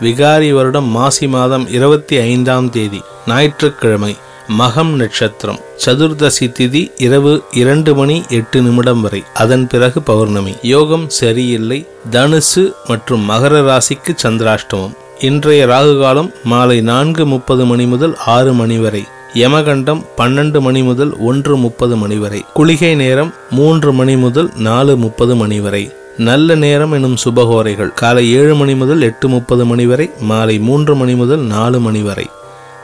விகாரி வருடம் மாசி மாதம் இருபத்தி ஐந்தாம் தேதி ஞாயிற்றுக்கிழமை மகம் நட்சத்திரம் சதுர்தசி திதி இரவு இரண்டு மணி எட்டு நிமிடம் வரை. அதன் பிறகு பௌர்ணமி. யோகம் சரியில்லை. தனுசு மற்றும் மகர ராசிக்கு சந்திராஷ்டமம். இன்றைய ராகு காலம் மாலை நான்கு முப்பது மணி முதல் ஆறு மணி வரை. யமகண்டம் பன்னெண்டு மணி முதல் ஒன்று முப்பது மணி வரை. குளிகை நேரம் மூன்று மணி முதல் நாலு முப்பது மணி வரை. நல்ல நேரம் எனும் சுபகோரைகள். காலை ஏழு மணி முதல் எட்டு முப்பது மணி வரை மாலை மூன்று மணி முதல் நாலு மணி வரை.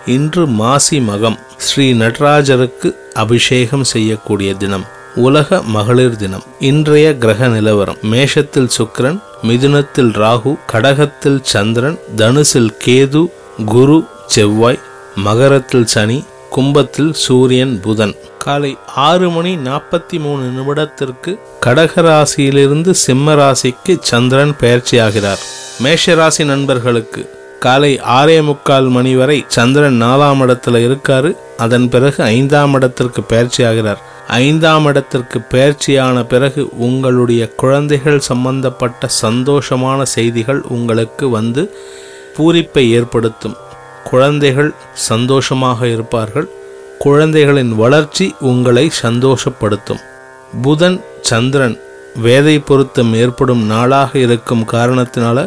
இன்று மாசி மகம் ஸ்ரீ நடராஜருக்கு அபிஷேகம் செய்யக்கூடிய தினம் உலக மகளிர் தினம். இன்றைய கிரக நிலவரம் மேஷத்தில் சுக்கிரன் மிதுனத்தில் ராகு கடகத்தில் சந்திரன் தனுசில் கேது குரு செவ்வாய் மகரத்தில் சனி கும்பத்தில் சூரியன் புதன். காலை ஆறு மணி நாற்பத்தி மூணு நிமிடத்திற்கு கடக ராசியிலிருந்து சிம்ம ராசிக்கு சந்திரன் பெயர்ச்சியாகிறார் மேஷராசி நண்பர்களுக்கு காலை ஆறே முக்கால் மணி வரை சந்திரன் நாலாம் இடத்துல இருக்காரு. அதன் பிறகு ஐந்தாம் இடத்திற்கு பயிற்சியாகிறார். ஐந்தாம் இடத்திற்கு பயிற்சியான பிறகு உங்களுடைய குழந்தைகள் சம்பந்தப்பட்ட சந்தோஷமான செய்திகள் உங்களுக்கு வந்து பூரிப்பை ஏற்படுத்தும். குழந்தைகள் சந்தோஷமாக இருப்பார்கள். குழந்தைகளின் வளர்ச்சி உங்களை சந்தோஷப்படுத்தும். புதன் சந்திரன் வேதை பொருத்தம் ஏற்படும் நாளாக இருக்கும் காரணத்தினால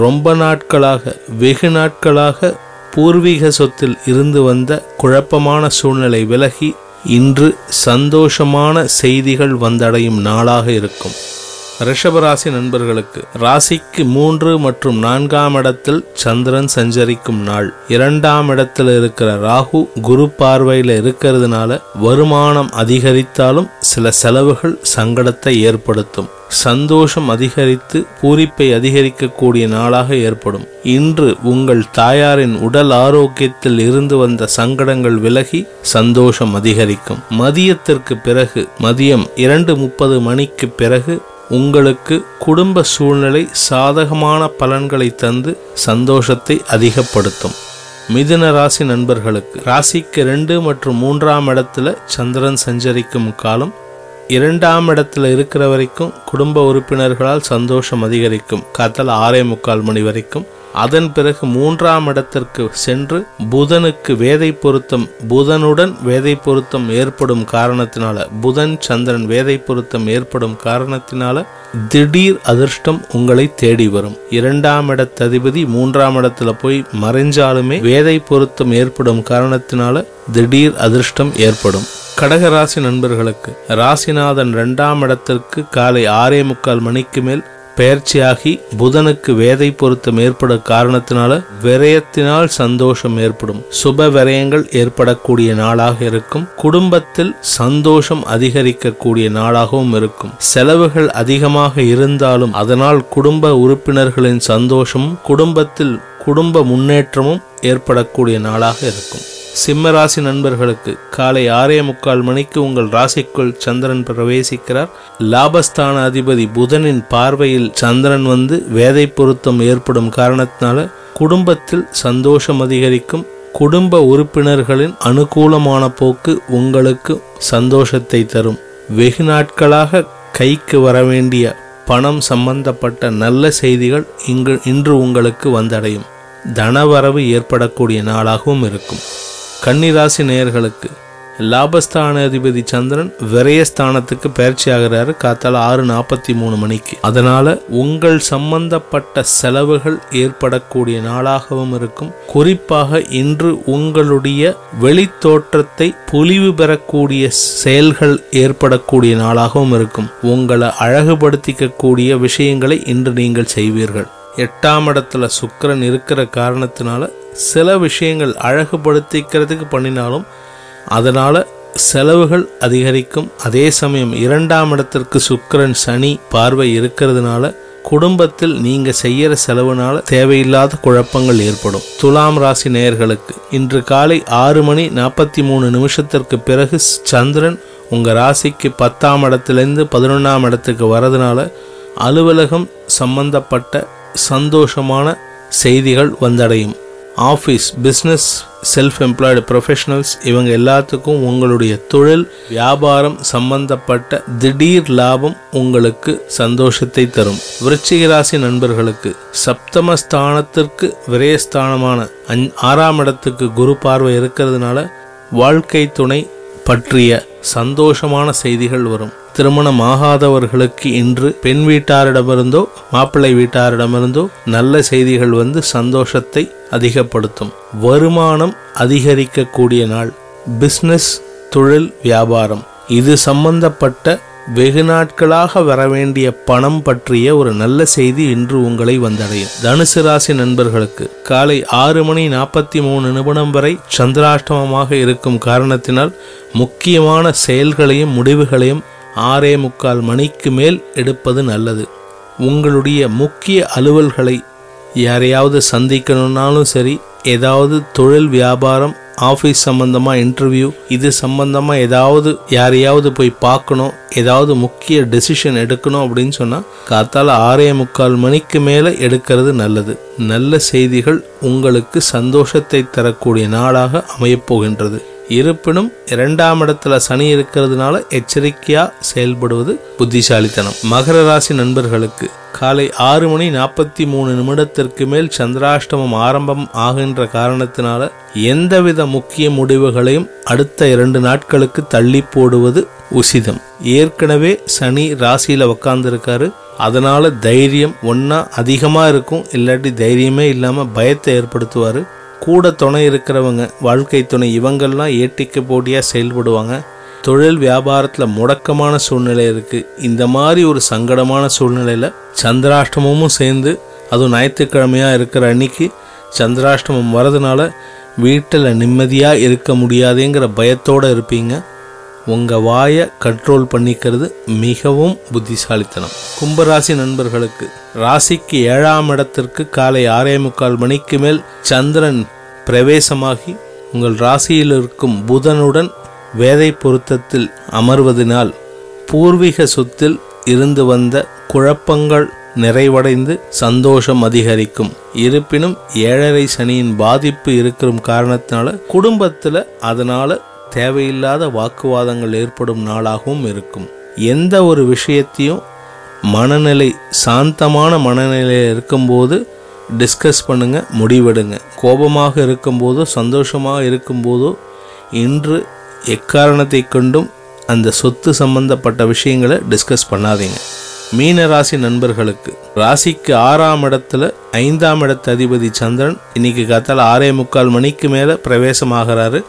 ரொம்ப நாட்களாக வெகு நாட்களாக பூர்வீக சொத்தில் இருந்து வந்த குழப்பமான சூழ்நிலை விலகி இன்று சந்தோஷமான செய்திகள் வந்தடையும் நாளாக இருக்கும். ரிஷபராசி நண்பர்களுக்கு ராசிக்கு மூன்று மற்றும் நான்காம் இடத்தில் சந்திரன் சஞ்சரிக்கும் நாள். இரண்டாம் இடத்தில் இருக்கிற ராகு குரு பார்வையில் இருக்கிறதுனால வருமானம் அதிகரித்தாலும் சில செலவுகள் சங்கடத்தை ஏற்படுத்தும். சந்தோஷம் அதிகரித்து பூரிப்பை அதிகரிக்கக்கூடிய நாளாக ஏற்படும். இன்று உங்கள் தாயாரின் உடல் ஆரோக்கியத்தில் இருந்து வந்த சங்கடங்கள் விலகி சந்தோஷம் அதிகரிக்கும். மதியத்திற்கு பிறகு மதியம் இரண்டு முப்பது மணிக்கு பிறகு உங்களுக்கு குடும்ப சூழ்நிலை சாதகமான பலன்களை தந்து சந்தோஷத்தை அதிகப்படுத்தும். மிதுன ராசி நண்பர்களுக்கு ராசிக்கு ரெண்டு மற்றும் மூன்றாம் இடத்துல சந்திரன் சஞ்சரிக்கும் காலம் இரண்டாம் இடத்துல இருக்கிற வரைக்கும் குடும்ப உறுப்பினர்களால் சந்தோஷம் அதிகரிக்கும். காத்தல் ஆறே முக்கால் மணி வரைக்கும் அதன் பிறகு மூன்றாம் இடத்திற்கு சென்று புதனுக்கு வேதை பொருத்தம் புதனுடன் வேதை பொருத்தம் ஏற்படும் காரணத்தினால புதன் சந்திரன் வேதை பொருத்தம் ஏற்படும் காரணத்தினால திடீர் அதிர்ஷ்டம் உங்களை தேடி வரும். இரண்டாம் இடத்ததிபதி மூன்றாம் இடத்துல போய் மறைஞ்சாலுமே வேதை பொருத்தம் ஏற்படும் காரணத்தினால திடீர் அதிர்ஷ்டம் ஏற்படும். கடகராசி நண்பர்களுக்கு ராசிநாதன் இரண்டாம் இடத்திற்கு காலை ஆறே முக்கால் மணிக்கு மேல் பெயர்ச்சியாகி புதனுக்கு வேதை பொருத்தம் ஏற்பட காரணத்தினால விரயத்தினால் சந்தோஷம் ஏற்படும். சுப விரயங்கள் ஏற்படக்கூடிய நாளாக இருக்கும். குடும்பத்தில் சந்தோஷம் அதிகரிக்கக்கூடிய நாளாகவும் இருக்கும். செலவுகள் அதிகமாக இருந்தாலும் அதனால் குடும்ப உறுப்பினர்களின் சந்தோஷமும் குடும்பத்தில் குடும்ப முன்னேற்றமும் ஏற்படக்கூடிய நாளாக இருக்கும். சிம்மராசி நண்பர்களுக்கு காலை ஆறே முக்கால் மணிக்கு உங்கள் ராசிக்குள் சந்திரன் பிரவேசிக்கிறார். லாபஸ்தான அதிபதி புதனின் பார்வையில் சந்திரன் வந்து வேதை பொருத்தம் ஏற்படும் காரணத்தினால குடும்பத்தில் சந்தோஷம் அதிகரிக்கும். குடும்ப உறுப்பினர்களின் அனுகூலமான போக்கு உங்களுக்கு சந்தோஷத்தை தரும். வெகு நாட்களாக கைக்கு வர வேண்டிய பணம் சம்பந்தப்பட்ட நல்ல செய்திகள் இங்கு இன்று உங்களுக்கு வந்தடையும். தனவரவு ஏற்படக்கூடிய நாளாகவும் இருக்கும். கன்னிராசி நேயர்களுக்கு லாபஸ்தான அதிபதி சந்திரன் விரயஸ்தானத்துக்கு பயிற்சி ஆகிறாரு காத்தால ஆறு நாற்பத்தி மூணு மணிக்கு. அதனால உங்கள் சம்பந்தப்பட்ட செலவுகள் ஏற்படக்கூடிய நாளாகவும் இருக்கும். குறிப்பாக இன்று உங்களுடைய வெளித்தோற்றத்தை பொலிவு பெறக்கூடிய செயல்கள் ஏற்படக்கூடிய நாளாகவும் இருக்கும். உங்களை அழகுபடுத்திக்கக்கூடிய விஷயங்களை இன்று நீங்கள் செய்வீர்கள். எட்டாம் இடத்துல சுக்கரன் இருக்கிற காரணத்தினால சில விஷயங்கள் அழகுபடுத்திக்கிறதுக்கு பண்ணினாலும் அதனால செலவுகள் அதிகரிக்கும். அதே சமயம் இரண்டாம் இடத்திற்கு சுக்கரன் சனி பார்வை இருக்கிறதுனால குடும்பத்தில் நீங்க செய்யற செலவுனால தேவையில்லாத குழப்பங்கள் ஏற்படும். துலாம் ராசி நேயர்களுக்கு இன்று காலை ஆறு மணி நாற்பத்தி மூணு நிமிஷத்திற்கு பிறகு சந்திரன் உங்க ராசிக்கு பத்தாம் இடத்திலிருந்து பதினொன்றாம் இடத்துக்கு வரதுனால அலுவலகம் சம்பந்தப்பட்ட சந்தோஷமான செய்திகள் வந்தடையும். Office business self employed professionals இவங்க எல்லாத்துக்கும் உங்களுடைய தொழில் வியாபாரம் சம்பந்தப்பட்ட திடீர் லாபம் உங்களுக்கு சந்தோஷத்தை தரும். விருச்சிகராசி நண்பர்களுக்கு சப்தமஸ்தானத்திற்கு விரயஸ்தானமான ஆறாம் இடத்துக்கு குரு பார்வை இருக்கிறதுனால வாழ்க்கை துணை பற்றிய சந்தோஷமான செய்திகள் வரும். திருமணமாகாதவர்களுக்கு இன்று பெண் வீட்டாரிடமிருந்தோ மாப்பிள்ளை வீட்டாரிடமிருந்தோ நல்ல செய்திகள் வந்து சந்தோஷத்தை அதிகப்படுத்தும். வருமானம் அதிகரிக்கக்கூடிய நாள். பிஸ்னஸ் தொழில் வியாபாரம். இது சம்பந்தப்பட்ட வெகு நாட்களாக வரவேண்டிய பணம் பற்றிய ஒரு நல்ல செய்தி இன்று உங்களை வந்தடையும். தனுசு ராசி நண்பர்களுக்கு காலை ஆறு மணி நாற்பத்தி மூணு நிமிடம் வரை சந்திராஷ்டமமாக இருக்கும் காரணத்தினால் முக்கியமான செயல்களையும் முடிவுகளையும் ஆறே முக்கால் மணிக்கு மேல் எடுப்பது நல்லது. உங்களுடைய முக்கிய அலுவல்களை யாரையாவது சந்திக்கணும்னாலும் சரி ஏதாவது தொழில் வியாபாரம் ஆஃபீஸ் சம்மந்தமாக இன்டர்வியூ இது சம்மந்தமாக ஏதாவது யாரையாவது போய் பார்க்கணும் ஏதாவது முக்கிய டெசிஷன் எடுக்கணும் அப்படின்னு சொன்னால் காத்தால் ஆறே முக்கால் மணிக்கு மேலே எடுக்கிறது நல்லது. நல்ல செய்திகள் உங்களுக்கு சந்தோஷத்தை தரக்கூடிய நாளாக அமையப்போகின்றது இருப்பினும் இரண்டாம் இடத்துல சனி இருக்கிறதுனால எச்சரிக்கையா செயல்படுவது புத்திசாலித்தனம். மகர ராசி நண்பர்களுக்கு காலை ஆறு மணி நாற்பத்தி மூணு நிமிடத்திற்கு மேல் சந்திராஷ்டமம் ஆரம்பம் ஆகின்ற காரணத்தினால எந்தவித முக்கிய முடிவுகளையும் அடுத்த இரண்டு நாட்களுக்கு தள்ளி போடுவது உசிதம். ஏற்கனவே சனி ராசியில உக்காந்துருக்காரு. அதனால தைரியம் ஒன்னா அதிகமா இருக்கும். இல்லாட்டி தைரியமே இல்லாம பயத்தை ஏற்படுத்துவாரு. கூட துணை இருக்கிறவங்க வாழ்க்கை துணை இவங்கெல்லாம் ஏட்டிக்கு போட்டியாக செயல்படுவாங்க. தொழில் வியாபாரத்தில் முடக்கமான சூழ்நிலை இருக்குது இந்த மாதிரி ஒரு சங்கடமான சூழ்நிலையில் சந்திராஷ்டமமும் சேர்ந்து அதுவும் ஞாயிற்றுக்கிழமையாக இருக்கிற அன்னைக்கு சந்திராஷ்டமம் வரதுனால வீட்டில் நிம்மதியாக இருக்க முடியாதுங்கிற பயத்தோடு இருப்பீங்க. உங்கள் வாயை கண்ட்ரோல் பண்ணிக்கிறது மிகவும் புத்திசாலித்தனம். கும்பராசி நண்பர்களுக்கு ராசிக்கு ஏழாம் இடத்திற்கு காலை ஆறே முக்கால் மணிக்கு மேல் சந்திரன் பிரவேசமாகி உங்கள் ராசியில் இருக்கும் புதனுடன் வேதை பொருத்தத்தில் அமர்வதனால் பூர்வீக சொத்தில் இருந்து வந்த குழப்பங்கள் நிறைவடைந்து சந்தோஷம் அதிகரிக்கும். இருப்பினும் ஏழரை சனியின் பாதிப்பு இருக்கிற காரணத்தினால குடும்பத்தில் அதனால தேவையில்லாத வாக்குவாதங்கள் ஏற்படும் நாளாகவும் இருக்கும். எந்த ஒரு விஷயத்தையும் மனநிலை சாந்தமான மனநிலையில் இருக்கும்போது டிஸ்கஸ் பண்ணுங்கள் முடிவெடுங்க. கோபமாக இருக்கும்போதோ சந்தோஷமாக இருக்கும்போதோ இன்று எக்காரணத்தை கொண்டும் அந்த சொத்து சம்பந்தப்பட்ட விஷயங்களை டிஸ்கஸ் பண்ணாதீங்க. மீன ராசி நண்பர்களுக்கு ராசிக்கு ஆறாம் இடத்துல ஐந்தாம் இடத்து அதிபதி சந்திரன் இன்னைக்கு காத்தால் ஆறே முக்கால் மணிக்கு மேலே பிரவேசமாகிறாரு.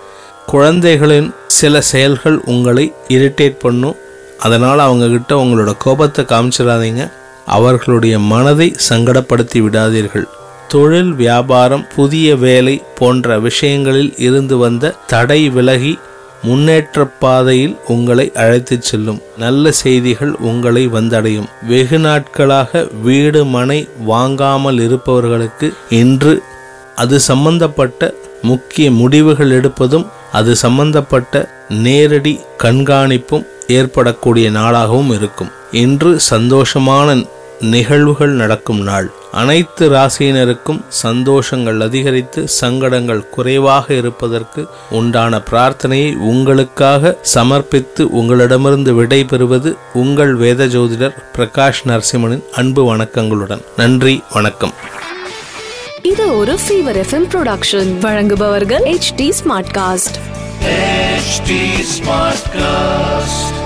குழந்தைகளின் சில செயல்கள் உங்களை இரிட்டேட் பண்ணும். அதனால் அவங்கக்கிட்ட உங்களோட கோபத்தை காமிச்சிடாதீங்க. அவர்களுடைய மனதை சங்கடப்படுத்தி விடாதீர்கள். தொழில் வியாபாரம் புதிய வேலை போன்ற விஷயங்களில் இருந்து வந்த தடை விலகி முன்னேற்ற பாதையில் உங்களை அழைத்துச் செல்லும். நல்ல செய்திகள் உங்களை வந்தடையும். வெகு நாட்களாக வீடு மனை வாங்காமல் இருப்பவர்களுக்கு இன்று அது சம்பந்தப்பட்ட முக்கிய முடிவுகள் எடுப்பதும் அது சம்பந்தப்பட்ட நேரடி கண்காணிப்பும் ஏற்படக்கூடிய நாளாகவும் இருக்கும். இன்று சந்தோஷமான நிகழ்வுகள் நடக்கும் நாள். அனைத்து ராசியினருக்கும் சந்தோஷங்கள் அதிகரித்து சங்கடங்கள் குறைவாக இருப்பதற்கு உண்டான பிரார்த்தனையை உங்களுக்காக சமர்ப்பித்து உங்களிடமிருந்து விடை பெறுவது உங்கள் வேத ஜோதிடர் பிரகாஷ் நரசிம்மனின் அன்பு வணக்கங்களுடன். நன்றி வணக்கம். இது ஒரு ஃபீவர் எஃப்எம் ப்ரொடக்ஷன் வழங்குபவர்கள் H T smart cast HT smart cast.